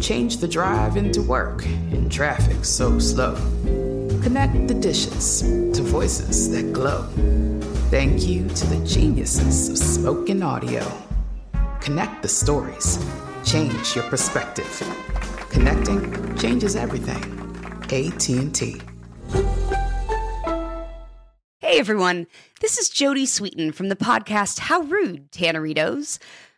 Change the drive into work in traffic so slow. Connect the dishes to voices that glow. Thank you to the geniuses of spoken audio. Connect the stories. Change your perspective. Connecting changes everything. AT&T. Hey everyone, this is Jodie Sweetin from the podcast How Rude, Tanneritos.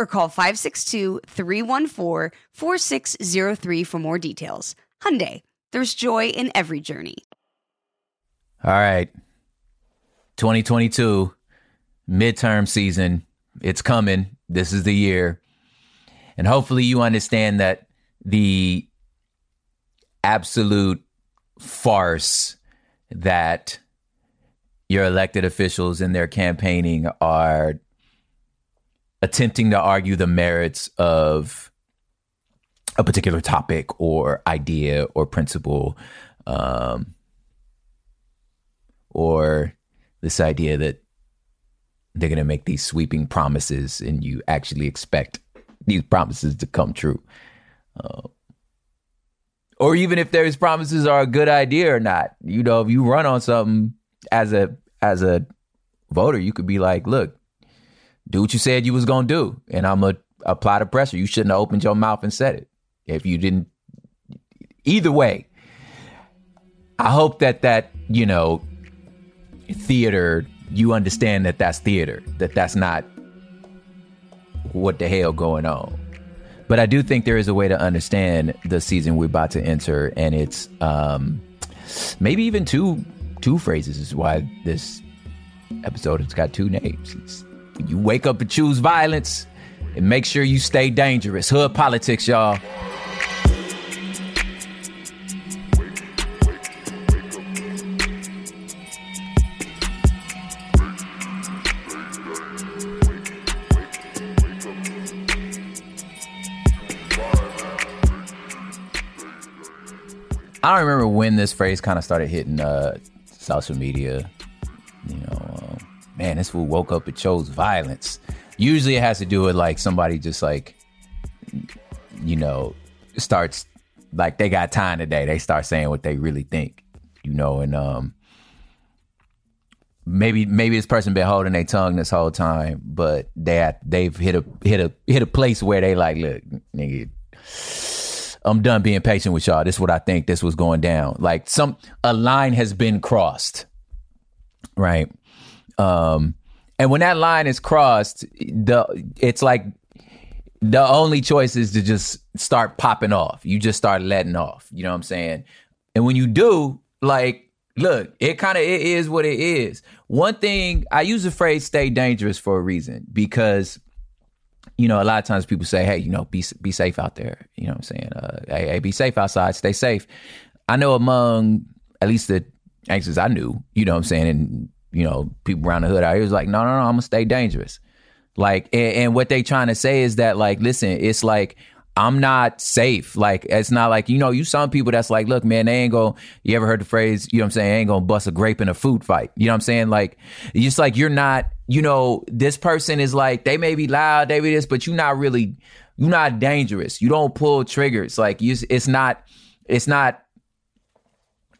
or call 562-314-4603 for more details. Hyundai, there's joy in every journey. All right. 2022 midterm season. It's coming. This is the year. And hopefully you understand that the absolute farce that your elected officials in their campaigning are attempting to argue the merits of a particular topic or idea or principle um, or this idea that they're going to make these sweeping promises and you actually expect these promises to come true. Uh, or even if those promises are a good idea or not you know if you run on something as a as a voter you could be like look do what you said you was gonna do, and I'm gonna apply the pressure. You shouldn't have opened your mouth and said it if you didn't. Either way, I hope that that you know theater. You understand that that's theater. That that's not what the hell going on. But I do think there is a way to understand the season we're about to enter, and it's um, maybe even two two phrases is why this episode has got two names. It's you wake up and choose violence, and make sure you stay dangerous. Hood politics, y'all. I don't remember when this phrase kind of started hitting uh, social media. You know, uh, man, this fool woke up and chose violence. Usually it has to do with like somebody just like, you know, starts like they got time today. They start saying what they really think, you know, and um, maybe maybe this person been holding their tongue this whole time, but they they've hit a hit a hit a place where they like, look, nigga, I'm done being patient with y'all. This is what I think. This was going down. Like some a line has been crossed, right? Um, and when that line is crossed, the it's like the only choice is to just start popping off. You just start letting off. You know what I'm saying? And when you do, like, look, it kind of it is what it is. One thing I use the phrase "stay dangerous" for a reason because you know a lot of times people say, "Hey, you know, be be safe out there." You know what I'm saying? Uh, hey, hey, be safe outside. Stay safe. I know among at least the anxious I knew, you know what I'm saying, and you know, people around the hood out here was like, no, no, no, I'm gonna stay dangerous. Like, and, and what they trying to say is that, like, listen, it's like I'm not safe. Like it's not like you know you some people that's like, look, man, they ain't gonna. You ever heard the phrase? You know what I'm saying? Ain't gonna bust a grape in a food fight. You know what I'm saying? Like just like you're not. You know, this person is like they may be loud, they be this, but you're not really. You're not dangerous. You don't pull triggers. Like you, it's not. It's not.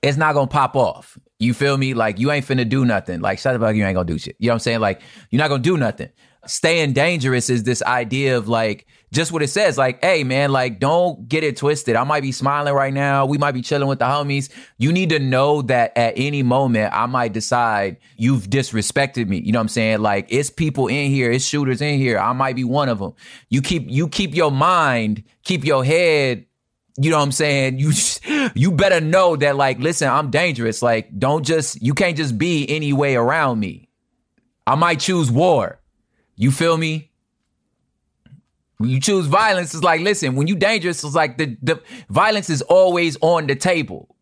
It's not gonna pop off. You feel me? Like you ain't finna do nothing. Like shut the fuck, you ain't gonna do shit. You know what I'm saying? Like you're not gonna do nothing. Staying dangerous is this idea of like just what it says. Like, hey man, like don't get it twisted. I might be smiling right now. We might be chilling with the homies. You need to know that at any moment I might decide you've disrespected me. You know what I'm saying? Like it's people in here, it's shooters in here. I might be one of them. You keep you keep your mind, keep your head you know what I'm saying? You you better know that like listen, I'm dangerous. Like don't just you can't just be any way around me. I might choose war. You feel me? When you choose violence, it's like listen, when you dangerous, it's like the the violence is always on the table.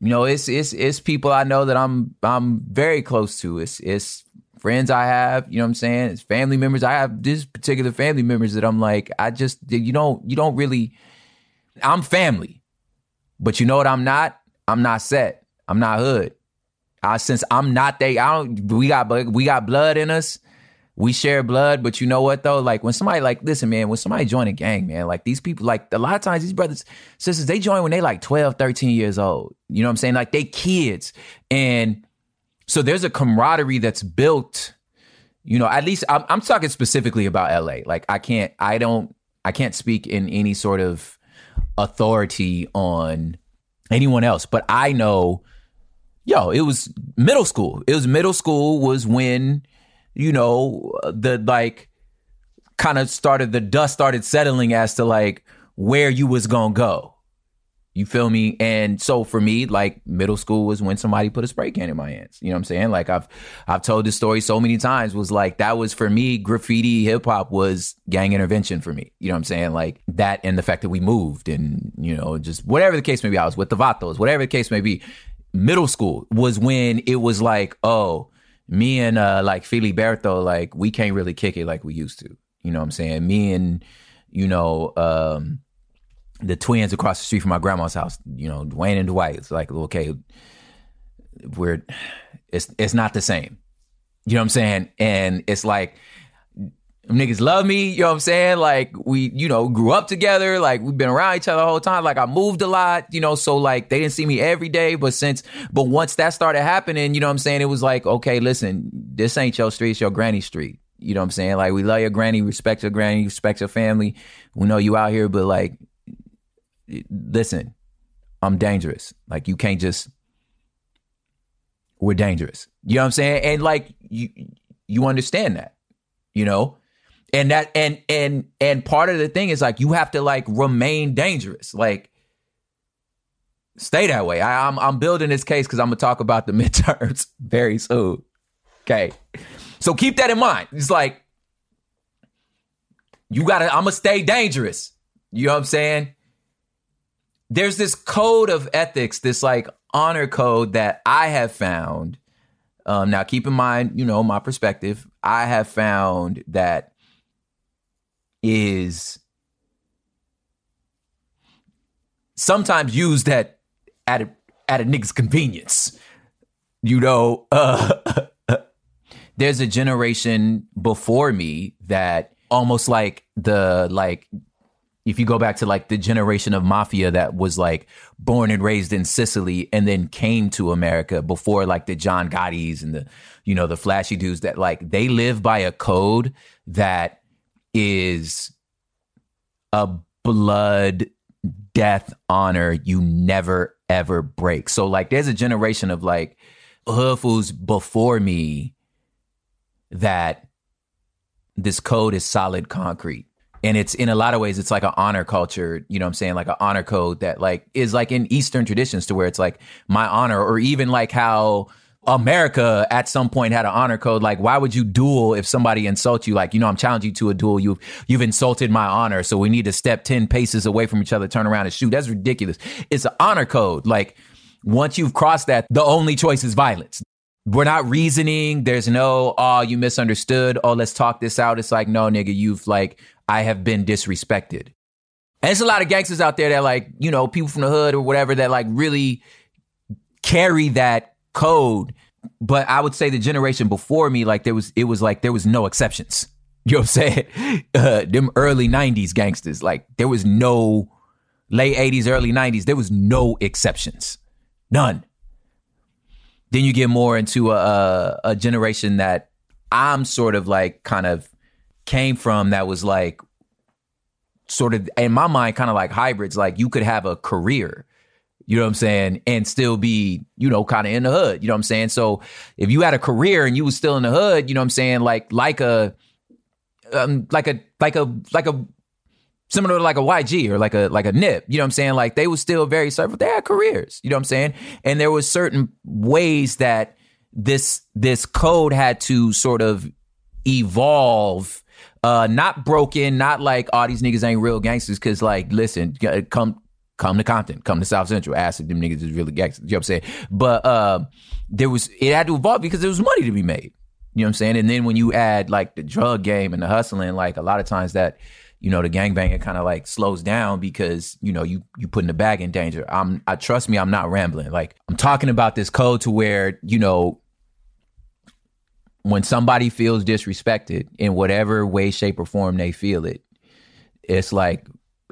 You know, it's it's it's people I know that I'm I'm very close to. It's it's friends I have, you know what I'm saying? It's family members. I have this particular family members that I'm like, I just you don't you don't really I'm family. But you know what I'm not? I'm not set. I'm not hood. I since I'm not they I don't we got we got blood in us. We share blood, but you know what though? Like when somebody like listen, man, when somebody join a gang, man, like these people, like a lot of times these brothers, sisters, they join when they like 12, 13 years old. You know what I'm saying? Like they kids. And so there's a camaraderie that's built, you know, at least I'm, I'm talking specifically about LA. Like I can't, I don't, I can't speak in any sort of authority on anyone else, but I know, yo, it was middle school. It was middle school was when, you know, the like kind of started, the dust started settling as to like where you was gonna go. You feel me? And so for me, like middle school was when somebody put a spray can in my hands. You know what I'm saying? Like I've I've told this story so many times was like that was for me, graffiti hip hop was gang intervention for me. You know what I'm saying? Like that and the fact that we moved and, you know, just whatever the case may be, I was with the Vatos, whatever the case may be. Middle school was when it was like, oh, me and uh like Filiberto, like we can't really kick it like we used to. You know what I'm saying? Me and, you know, um the twins across the street from my grandma's house, you know, Dwayne and Dwight. It's like, okay, we're it's it's not the same. You know what I'm saying? And it's like niggas love me, you know what I'm saying? Like we, you know, grew up together, like we've been around each other the whole time. Like I moved a lot, you know, so like they didn't see me every day, but since but once that started happening, you know what I'm saying? It was like, okay, listen, this ain't your street, it's your granny street. You know what I'm saying? Like we love your granny, respect your granny, respect your family. We know you out here, but like listen, I'm dangerous. Like you can't just we're dangerous. You know what I'm saying? And like you you understand that, you know? And that and and and part of the thing is like you have to like remain dangerous. Like stay that way. I, am I'm, I'm building this case because I'm gonna talk about the midterms very soon. Okay. So keep that in mind. It's like you gotta I'm gonna stay dangerous. You know what I'm saying? There's this code of ethics, this like honor code that I have found. Um, now, keep in mind, you know, my perspective. I have found that is sometimes used at at a, at a nigga's convenience. You know, uh, there's a generation before me that almost like the like if you go back to like the generation of mafia that was like born and raised in Sicily and then came to America before like the John Gotti's and the you know the flashy dudes that like they live by a code that is a blood death honor you never ever break. So like there's a generation of like hood before me that this code is solid concrete and it's in a lot of ways it's like an honor culture you know what i'm saying like an honor code that like is like in eastern traditions to where it's like my honor or even like how America at some point had an honor code. Like, why would you duel if somebody insults you? Like, you know, I'm challenging you to a duel. You've you've insulted my honor, so we need to step ten paces away from each other, turn around and shoot. That's ridiculous. It's an honor code. Like, once you've crossed that, the only choice is violence. We're not reasoning. There's no, oh, you misunderstood. Oh, let's talk this out. It's like, no, nigga, you've like I have been disrespected. And there's a lot of gangsters out there that like, you know, people from the hood or whatever that like really carry that code. But I would say the generation before me, like there was, it was like there was no exceptions. You know what I'm saying? Uh, them early 90s gangsters, like there was no late 80s, early 90s, there was no exceptions. None. Then you get more into a, a generation that I'm sort of like kind of came from that was like sort of in my mind kind of like hybrids like you could have a career you know what I'm saying, and still be, you know, kind of in the hood. You know what I'm saying? So if you had a career and you was still in the hood, you know what I'm saying, like like a um like a like a like a similar to like a YG or like a like a Nip, you know what I'm saying? Like they was still very certain, they had careers, you know what I'm saying? And there was certain ways that this this code had to sort of evolve uh not broken not like all oh, these niggas ain't real gangsters because like listen come come to Compton, come to South Central, ask if them niggas is really gangsters. You know what I'm saying? But uh, there was it had to evolve because there was money to be made. You know what I'm saying? And then when you add like the drug game and the hustling, like a lot of times that you know the gangbanging kind of like slows down because you know you you putting the bag in danger. I'm I trust me, I'm not rambling. Like I'm talking about this code to where you know when somebody feels disrespected in whatever way, shape, or form they feel it, it's like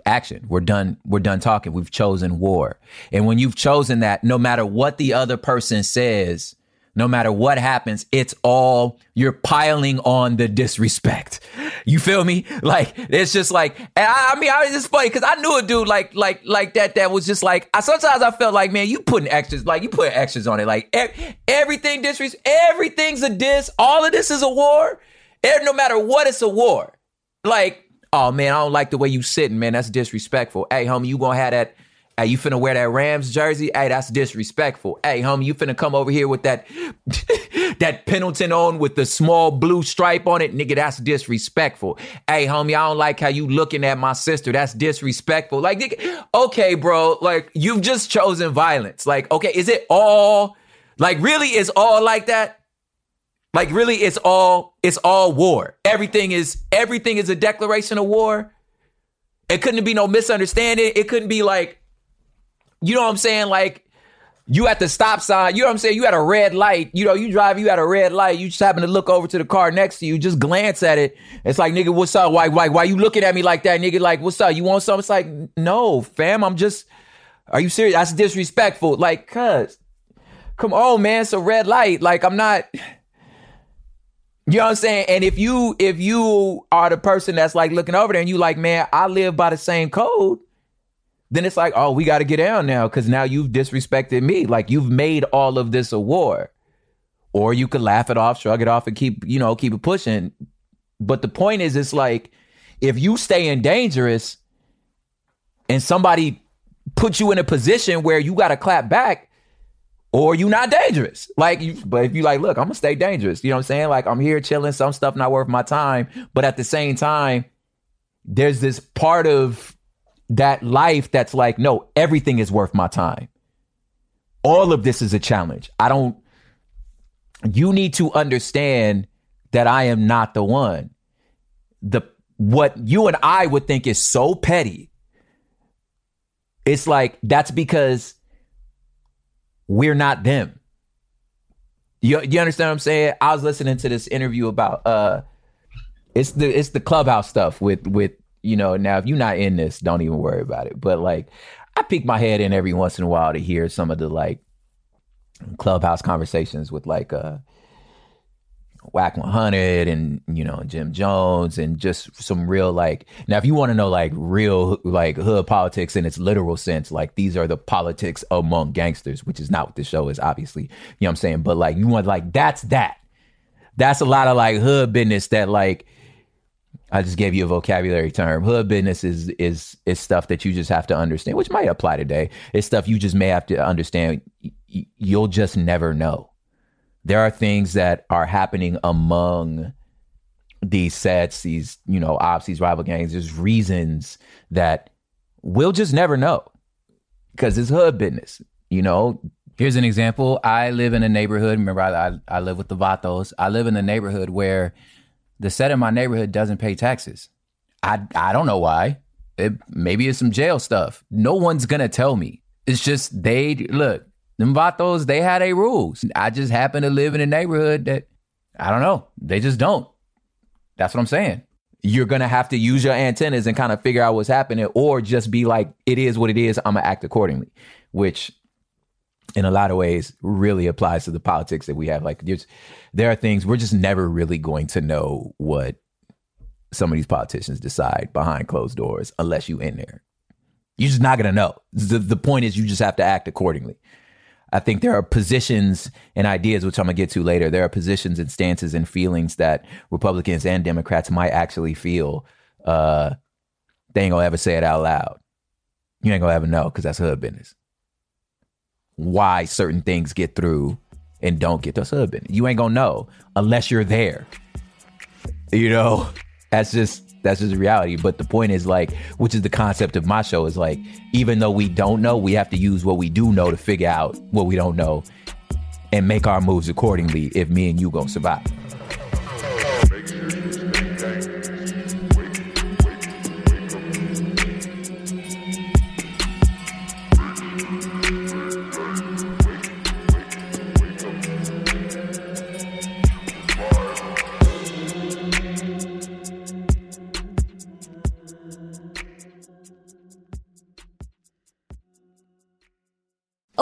action. We're done. We're done talking. We've chosen war. And when you've chosen that, no matter what the other person says, no matter what happens, it's all you're piling on the disrespect. You feel me? Like it's just like, I, I mean, I just funny because I knew a dude like like like that that was just like. I sometimes I felt like, man, you putting extras, like you put extras on it, like e- everything disrespect, everything's a diss. All of this is a war. And no matter what, it's a war. Like oh man, I don't like the way you sitting, man. That's disrespectful. Hey, homie, you gonna have that. Hey, you finna wear that Rams jersey? Hey, that's disrespectful. Hey, homie, you finna come over here with that that Pendleton on with the small blue stripe on it, nigga. That's disrespectful. Hey, homie, I don't like how you looking at my sister. That's disrespectful. Like, nigga, okay, bro. Like, you've just chosen violence. Like, okay, is it all? Like, really, is all like that? Like really, it's all it's all war. Everything is everything is a declaration of war. It couldn't be no misunderstanding. It couldn't be like, you know what I'm saying? Like you at the stop sign, you know what I'm saying? You at a red light, you know, you drive, you at a red light, you just happen to look over to the car next to you, just glance at it. It's like, nigga, what's up? Why, why, why you looking at me like that, nigga? Like, what's up? You want something? It's like, no, fam, I'm just, are you serious? That's disrespectful. Like, cuz, come on, man, it's a red light. Like, I'm not, you know what I'm saying? And if you if you are the person that's like looking over there and you like, man, I live by the same code, then it's like, oh, we got to get down now because now you've disrespected me. Like you've made all of this a war. Or you could laugh it off, shrug it off, and keep, you know, keep it pushing. But the point is, it's like if you stay in dangerous and somebody puts you in a position where you got to clap back, or you not dangerous. Like, you, but if you like, look, I'm gonna stay dangerous. You know what I'm saying? Like, I'm here chilling. Some stuff not worth my time, but at the same time, there's this part of that life that's like, no, everything is worth my time. All of this is a challenge. I don't. You need to understand that I am not the one. The what you and I would think is so petty. It's like that's because we're not them. You you understand what I'm saying? I was listening to this interview about uh it's the it's the clubhouse stuff with with you know now if you're not in this don't even worry about it. But like I peek my head in every once in a while to hear some of the like clubhouse conversations with like uh Wack 100 and you know Jim Jones and just some real like now if you want to know like real like hood politics in its literal sense like these are the politics among gangsters which is not what the show is obviously. You know what I'm saying? But like you want like that's that. That's a lot of like hood business that like I just gave you a vocabulary term. Hood business is is is stuff that you just have to understand, which might apply today. It's stuff you just may have to understand. You'll just never know there are things that are happening among these sets, these, you know, ops, these rival gangs. There's reasons that we'll just never know because it's hood business. You know, here's an example. I live in a neighborhood. Remember, I, I, I live with the Vatos. I live in a neighborhood where the set in my neighborhood doesn't pay taxes. I I don't know why. It, maybe it's some jail stuff. No one's gonna tell me. It's just they look. Them vatos, they had a rules. I just happen to live in a neighborhood that I don't know. They just don't. That's what I'm saying. You're gonna have to use your antennas and kind of figure out what's happening, or just be like, it is what it is. I'm gonna act accordingly, which in a lot of ways really applies to the politics that we have. Like there are things we're just never really going to know what some of these politicians decide behind closed doors unless you in there. You're just not going to know. The, the point is you just have to act accordingly. I think there are positions and ideas, which I'm going to get to later. There are positions and stances and feelings that Republicans and Democrats might actually feel. Uh, they ain't going to ever say it out loud. You ain't going to ever know because that's hood business. Why certain things get through and don't get to business. You ain't to know unless you're there. You know, that's just that's just reality. But the point is like, which is the concept of my show is like, even though we don't know, we have to use what we do know to figure out what we don't know and make our moves accordingly if me and you gonna survive.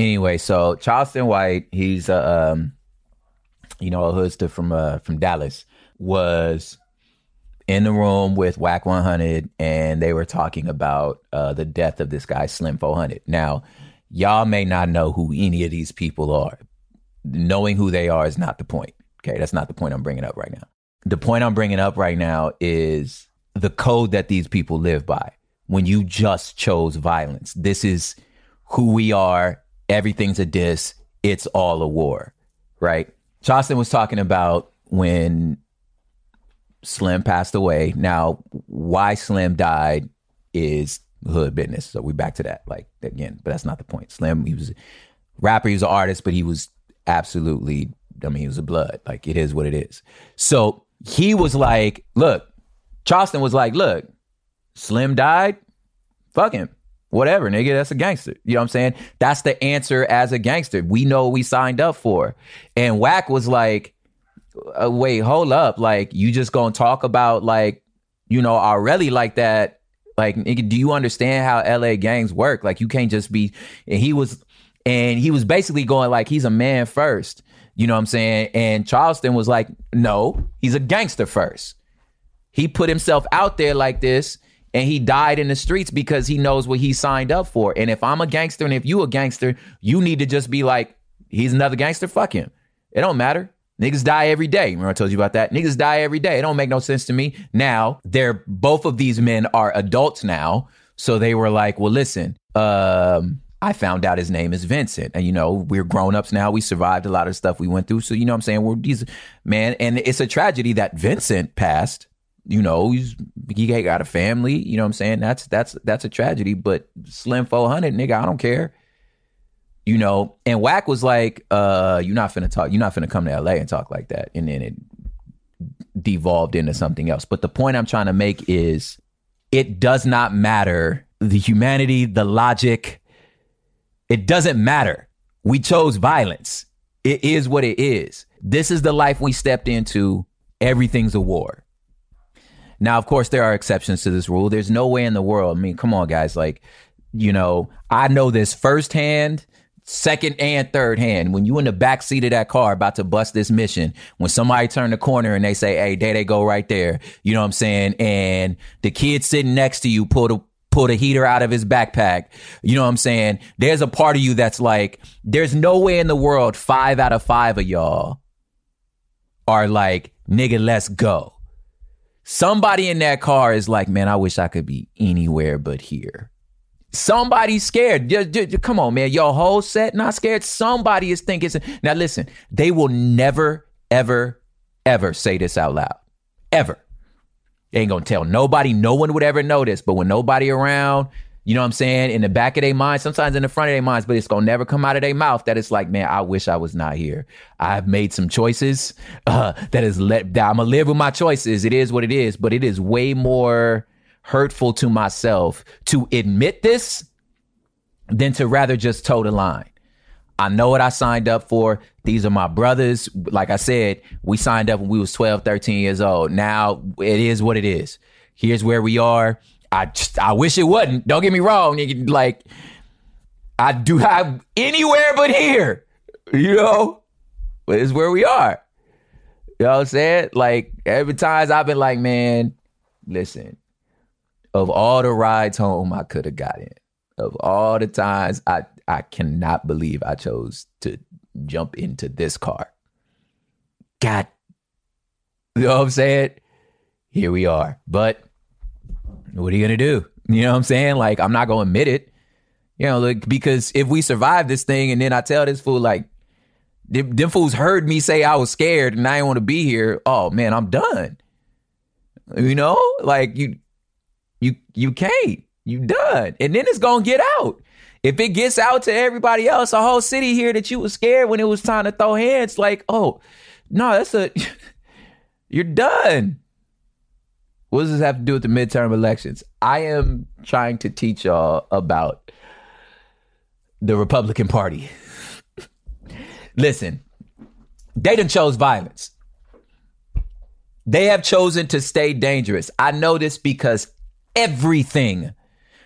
Anyway, so Charleston White, he's uh, um, you know, a hoodster from uh from Dallas, was in the room with Wack 100, and they were talking about uh, the death of this guy Slim 400. Now, y'all may not know who any of these people are. Knowing who they are is not the point. Okay, that's not the point I'm bringing up right now. The point I'm bringing up right now is the code that these people live by. When you just chose violence, this is who we are everything's a diss, it's all a war, right? Charleston was talking about when Slim passed away. Now, why Slim died is hood business. So we back to that. Like again, but that's not the point. Slim, he was a rapper, he was an artist, but he was absolutely, I mean, he was a blood. Like it is what it is. So he was like, look, Charleston was like, look, Slim died, fuck him whatever, nigga, that's a gangster. You know what I'm saying? That's the answer as a gangster. We know we signed up for. And Wack was like, uh, wait, hold up. Like, you just gonna talk about like, you know, already like that. Like, nigga, do you understand how LA gangs work? Like, you can't just be, and he was, and he was basically going like, he's a man first. You know what I'm saying? And Charleston was like, no, he's a gangster first. He put himself out there like this and he died in the streets because he knows what he signed up for. And if I'm a gangster and if you a gangster, you need to just be like, he's another gangster, fuck him. It don't matter. Niggas die every day. Remember I told you about that? Niggas die every day. It don't make no sense to me. Now, they're both of these men are adults now. So they were like, well, listen, um, I found out his name is Vincent. And, you know, we're grown ups now. We survived a lot of stuff we went through. So, you know what I'm saying? We're these, man, and it's a tragedy that Vincent passed. You know, he's, he got a family. You know what I'm saying? That's, that's, that's a tragedy. But Slim 400, nigga, I don't care. You know, and Wack was like, uh, you're not finna talk, you're not finna come to LA and talk like that. And then it devolved into something else. But the point I'm trying to make is it does not matter the humanity, the logic, it doesn't matter. We chose violence. It is what it is. This is the life we stepped into. Everything's a war. Now, of course, there are exceptions to this rule. There's no way in the world. I mean, come on, guys. Like, you know, I know this firsthand, second and third hand. When you in the back seat of that car about to bust this mission, when somebody turn the corner and they say, "Hey, there they go, right there," you know what I'm saying? And the kid sitting next to you pull the pull a heater out of his backpack. You know what I'm saying? There's a part of you that's like, there's no way in the world five out of five of y'all are like, nigga, let's go. Somebody in that car is like, man, I wish I could be anywhere but here. Somebody's scared. Come on, man. Your whole set not scared. Somebody is thinking. Now, listen, they will never, ever, ever say this out loud. Ever. They ain't gonna tell nobody. No one would ever know this. But when nobody around, you know what I'm saying? In the back of their mind, sometimes in the front of their minds, but it's gonna never come out of their mouth that it's like, man, I wish I was not here. I've made some choices uh, that is let. That I'm gonna live with my choices. It is what it is. But it is way more hurtful to myself to admit this than to rather just toe the line. I know what I signed up for. These are my brothers. Like I said, we signed up when we was 12, 13 years old. Now it is what it is. Here's where we are. I just, I wish it wasn't. Don't get me wrong. Like I do have anywhere but here. You know? But it's where we are. You know what I'm saying? Like every time I've been like, man, listen, of all the rides home I could have gotten, of all the times I I cannot believe I chose to jump into this car. God, you know what I'm saying? Here we are. But what are you gonna do? You know what I'm saying? Like, I'm not gonna admit it. You know, like because if we survive this thing and then I tell this fool like them, them fools heard me say I was scared and I didn't want to be here, oh man, I'm done. You know? Like you you you can't. You done. And then it's gonna get out. If it gets out to everybody else, a whole city here that you was scared when it was time to throw hands, like, oh, no, that's a you're done. What does this have to do with the midterm elections? I am trying to teach y'all about the Republican Party. Listen, they done chose violence. They have chosen to stay dangerous. I know this because everything,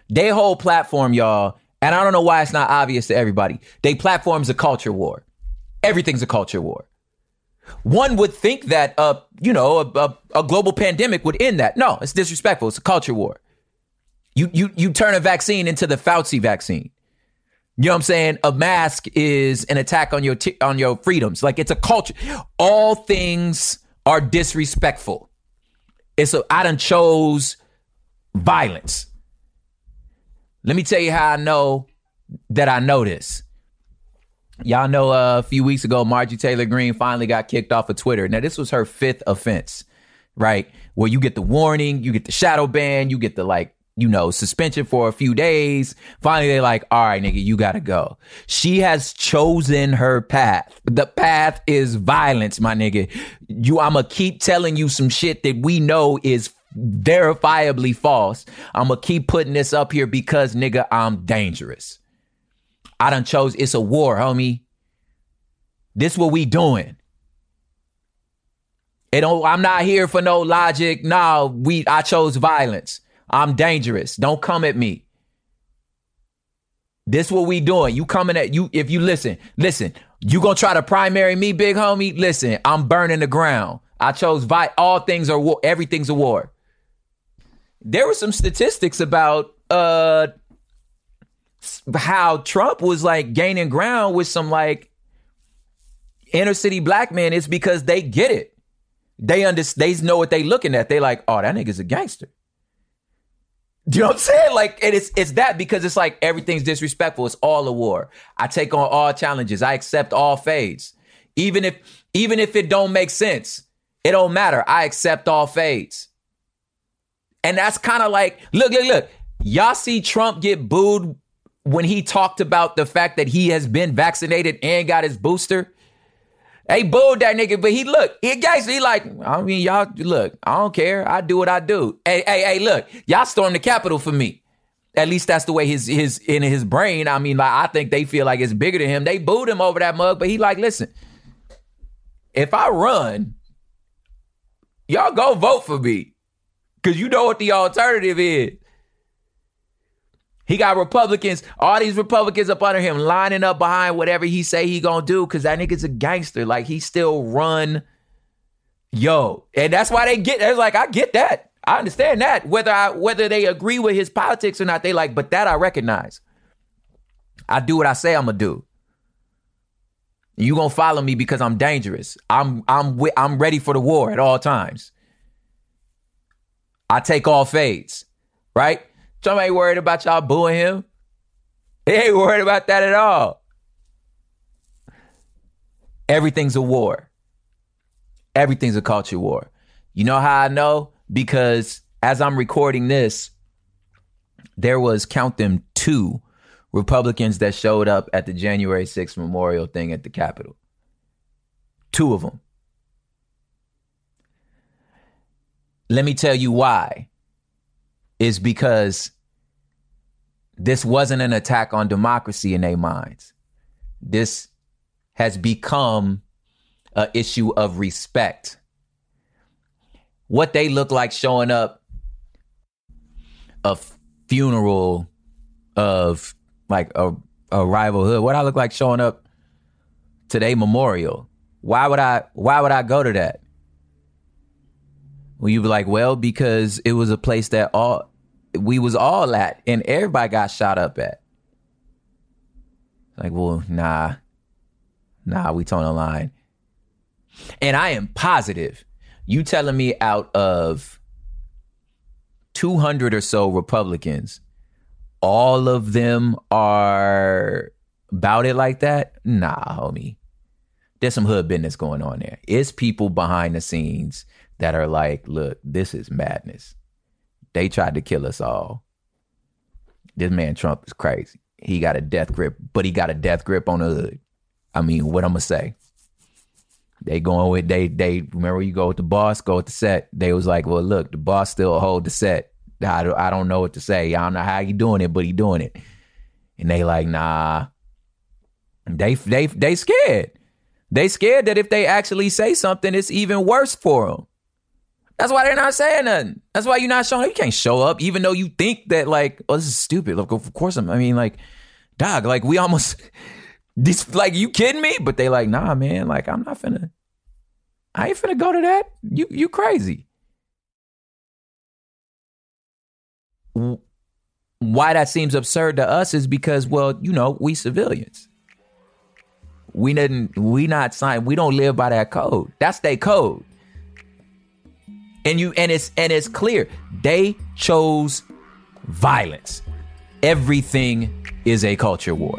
they whole platform, y'all, and I don't know why it's not obvious to everybody. They platform's a culture war. Everything's a culture war. One would think that, uh, you know, a, a, a global pandemic would end that. No, it's disrespectful. It's a culture war. You you you turn a vaccine into the Fauci vaccine. You know what I'm saying? A mask is an attack on your t- on your freedoms. Like it's a culture. All things are disrespectful. It's a I done chose violence. Let me tell you how I know that I know this. Y'all know uh, a few weeks ago, Margie Taylor Greene finally got kicked off of Twitter. Now, this was her fifth offense, right? Where you get the warning, you get the shadow ban, you get the like, you know, suspension for a few days. Finally, they're like, all right, nigga, you gotta go. She has chosen her path. The path is violence, my nigga. You, I'ma keep telling you some shit that we know is verifiably false. I'm gonna keep putting this up here because nigga, I'm dangerous. I done chose it's a war, homie. This what we doing. It don't, I'm not here for no logic. No, we I chose violence. I'm dangerous. Don't come at me. This what we doing. You coming at you if you listen, listen, you gonna try to primary me, big homie? Listen, I'm burning the ground. I chose vi- all things are war, everything's a war. there were some statistics about uh how Trump was like gaining ground with some like inner city black men. It's because they get it. They under they know what they looking at. They like, oh, that nigga's a gangster. Do you know what I'm saying? Like, and it's it's that because it's like everything's disrespectful. It's all a war. I take on all challenges. I accept all fades. Even if even if it don't make sense, it don't matter. I accept all fades. And that's kind of like, look, look, look. Y'all see Trump get booed when he talked about the fact that he has been vaccinated and got his booster. Hey, booed that nigga, but he look, he guys, he like, I mean, y'all look, I don't care. I do what I do. Hey, hey, hey, look, y'all stormed the Capitol for me. At least that's the way his his in his brain. I mean, like I think they feel like it's bigger than him. They booed him over that mug, but he like, listen, if I run, y'all go vote for me. Cause you know what the alternative is. He got Republicans, all these Republicans up under him, lining up behind whatever he say he gonna do, cause that nigga's a gangster. Like he still run, yo, and that's why they get. It's like I get that, I understand that. Whether I whether they agree with his politics or not, they like, but that I recognize. I do what I say I'm gonna do. You gonna follow me because I'm dangerous. I'm I'm I'm ready for the war at all times. I take all fades, right? Somebody worried about y'all booing him. He ain't worried about that at all. Everything's a war. Everything's a culture war. You know how I know? Because as I'm recording this, there was count them two Republicans that showed up at the January 6th memorial thing at the Capitol. Two of them. Let me tell you why. Is because this wasn't an attack on democracy in their minds. This has become an issue of respect. What they look like showing up a funeral of like a, a rival hood. What I look like showing up today memorial. Why would I why would I go to that? Well, you be like, well, because it was a place that all we was all at and everybody got shot up at. Like, well, nah. Nah, we tone a line. And I am positive you telling me out of 200 or so Republicans, all of them are about it like that? Nah, homie. There's some hood business going on there. It's people behind the scenes that are like, look, this is madness. They tried to kill us all. This man Trump is crazy. He got a death grip, but he got a death grip on the hood. I mean, what I'm gonna say? They going with they they remember you go with the boss, go with the set. They was like, well, look, the boss still hold the set. I, I don't know what to say. I don't know how he doing it, but he doing it. And they like, nah. They they they scared. They scared that if they actually say something, it's even worse for them. That's why they're not saying nothing. That's why you're not showing up. You can't show up, even though you think that like, oh, this is stupid. Of course I'm. I mean, like, dog, like we almost this. Like, you kidding me? But they like, nah, man. Like, I'm not finna. I ain't finna go to that. You you crazy. Why that seems absurd to us is because, well, you know, we civilians. We didn't. We not signed. We don't live by that code. That's their code and you and it's and it's clear. They chose violence. Everything is a culture war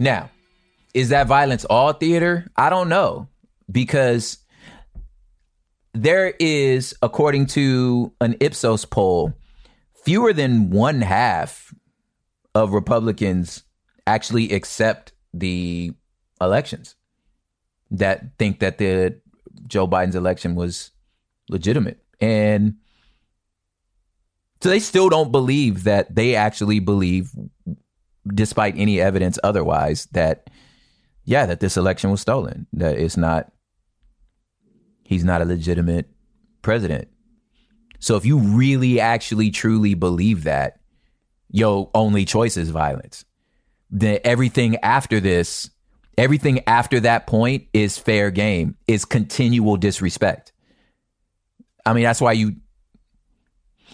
Now, is that violence all theater? I don't know because there is, according to an Ipsos poll, fewer than one half of Republicans actually accept the elections that think that the Joe Biden's election was legitimate. And so they still don't believe that they actually believe despite any evidence otherwise that yeah that this election was stolen that it's not he's not a legitimate president. So if you really actually truly believe that your only choice is violence. Then everything after this everything after that point is fair game is continual disrespect. I mean that's why you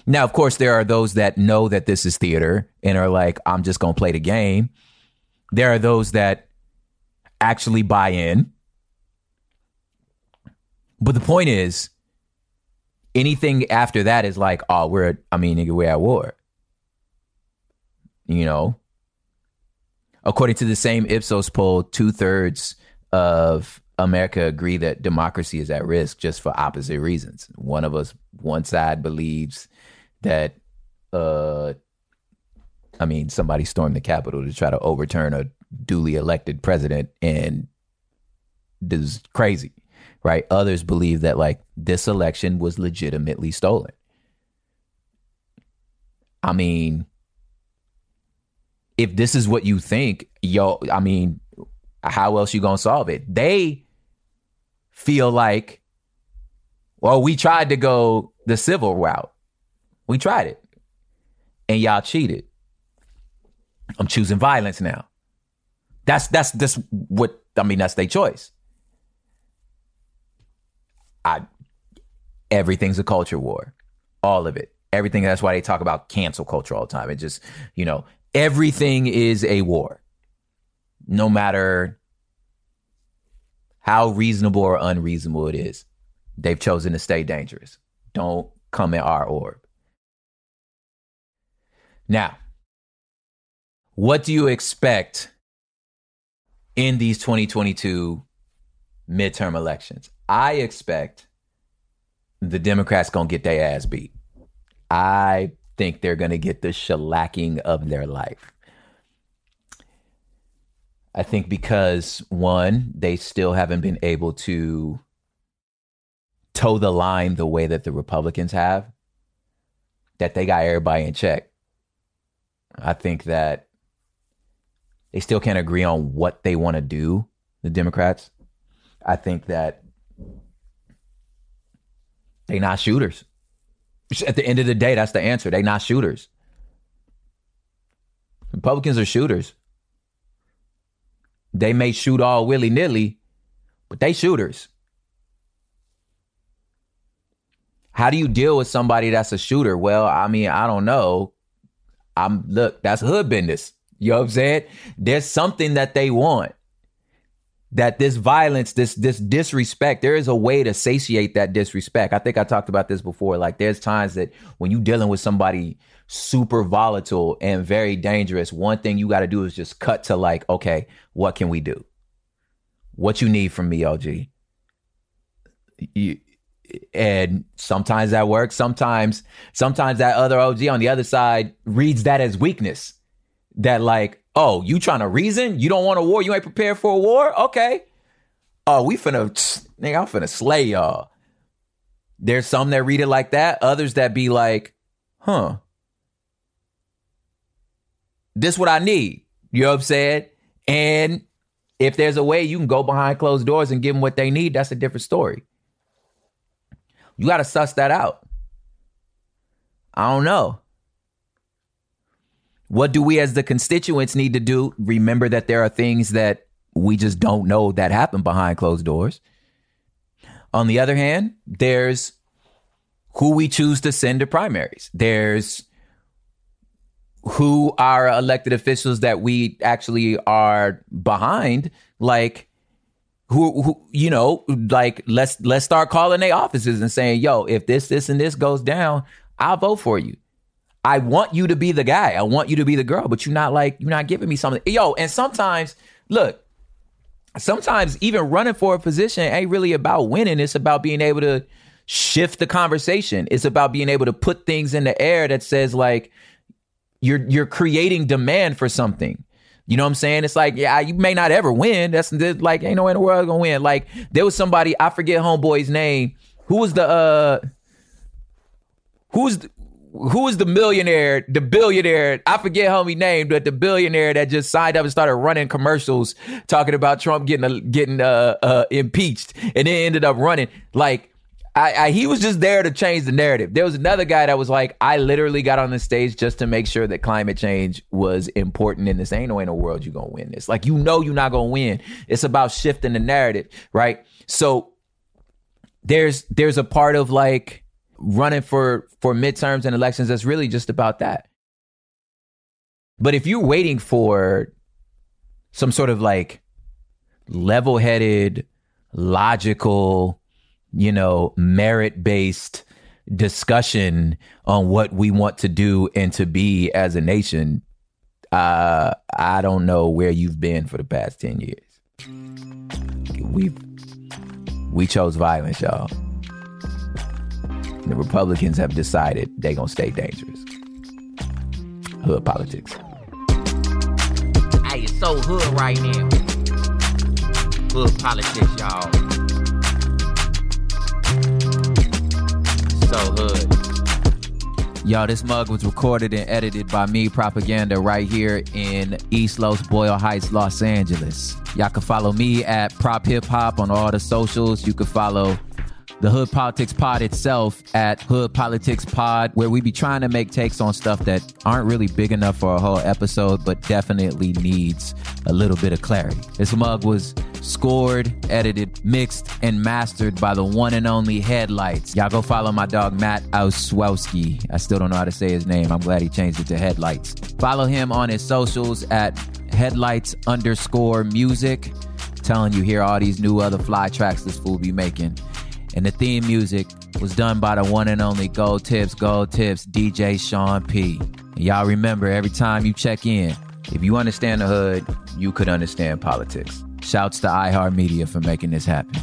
now, of course, there are those that know that this is theater and are like, I'm just going to play the game. There are those that actually buy in. But the point is, anything after that is like, oh, we're, I mean, nigga, we're at war. You know? According to the same Ipsos poll, two thirds of America agree that democracy is at risk just for opposite reasons. One of us, one side believes that uh I mean somebody stormed the Capitol to try to overturn a duly elected president and this is crazy, right? Others believe that like this election was legitimately stolen. I mean, if this is what you think, yo, I mean, how else you gonna solve it? They feel like, well, we tried to go the civil route. We tried it. And y'all cheated. I'm choosing violence now. That's that's that's what I mean, that's their choice. I everything's a culture war. All of it. Everything that's why they talk about cancel culture all the time. It just, you know, everything is a war. No matter how reasonable or unreasonable it is. They've chosen to stay dangerous. Don't come in our orb. Now, what do you expect in these 2022 midterm elections? I expect the Democrats going to get their ass beat. I think they're going to get the shellacking of their life. I think because one, they still haven't been able to toe the line the way that the Republicans have, that they got everybody in check. I think that they still can't agree on what they want to do, the Democrats. I think that they not shooters. At the end of the day, that's the answer. They not shooters. Republicans are shooters. They may shoot all willy nilly, but they shooters. How do you deal with somebody that's a shooter? Well, I mean, I don't know. I'm look, that's hood business. You know what I'm saying? There's something that they want. That this violence, this this disrespect, there is a way to satiate that disrespect. I think I talked about this before. Like there's times that when you're dealing with somebody super volatile and very dangerous, one thing you got to do is just cut to like, okay, what can we do? What you need from me, OG? You, and sometimes that works. Sometimes, sometimes that other OG on the other side reads that as weakness. That like, oh, you trying to reason? You don't want a war? You ain't prepared for a war? Okay. Oh, we finna, nigga, I'm finna slay y'all. There's some that read it like that. Others that be like, huh, this what I need. You know what I'm saying? And if there's a way you can go behind closed doors and give them what they need, that's a different story. You got to suss that out. I don't know. What do we as the constituents need to do? Remember that there are things that we just don't know that happen behind closed doors. On the other hand, there's who we choose to send to primaries. There's who are elected officials that we actually are behind, like who, who you know, like let's let's start calling their offices and saying, "Yo, if this, this, and this goes down, I'll vote for you." I want you to be the guy. I want you to be the girl, but you're not like you're not giving me something. Yo, and sometimes, look, sometimes even running for a position ain't really about winning. It's about being able to shift the conversation. It's about being able to put things in the air that says like, you're you're creating demand for something. You know what I'm saying? It's like, yeah, you may not ever win. That's like, ain't no way in the world gonna win. Like, there was somebody, I forget homeboy's name. Who was the uh who's the, who was the millionaire, the billionaire? I forget homie name, but the billionaire that just signed up and started running commercials talking about Trump getting uh, getting uh, uh impeached and then ended up running. Like I, I, he was just there to change the narrative. There was another guy that was like, I literally got on the stage just to make sure that climate change was important in this. Ain't no in the world you gonna win this. Like you know you're not gonna win. It's about shifting the narrative, right? So there's there's a part of like running for for midterms and elections that's really just about that. But if you're waiting for some sort of like level-headed, logical you know, merit based discussion on what we want to do and to be as a nation, uh, I don't know where you've been for the past 10 years. we we chose violence, y'all. The Republicans have decided they're going to stay dangerous. Hood politics. Hey, it's so hood right now. Hood politics, y'all. So hood. Y'all, this mug was recorded and edited by me, Propaganda, right here in East Los Boyle Heights, Los Angeles. Y'all can follow me at Prop Hip Hop on all the socials. You can follow the Hood Politics Pod itself at Hood Politics Pod, where we be trying to make takes on stuff that aren't really big enough for a whole episode, but definitely needs a little bit of clarity. This mug was scored, edited, mixed, and mastered by the one and only Headlights. Y'all go follow my dog Matt Oswowski. I still don't know how to say his name. I'm glad he changed it to Headlights. Follow him on his socials at Headlights underscore music. Telling you, hear all these new other fly tracks this fool be making. And the theme music was done by the one and only Gold Tips, Gold Tips, DJ Sean P. And y'all remember every time you check in, if you understand the hood, you could understand politics. Shouts to iHeartMedia for making this happen.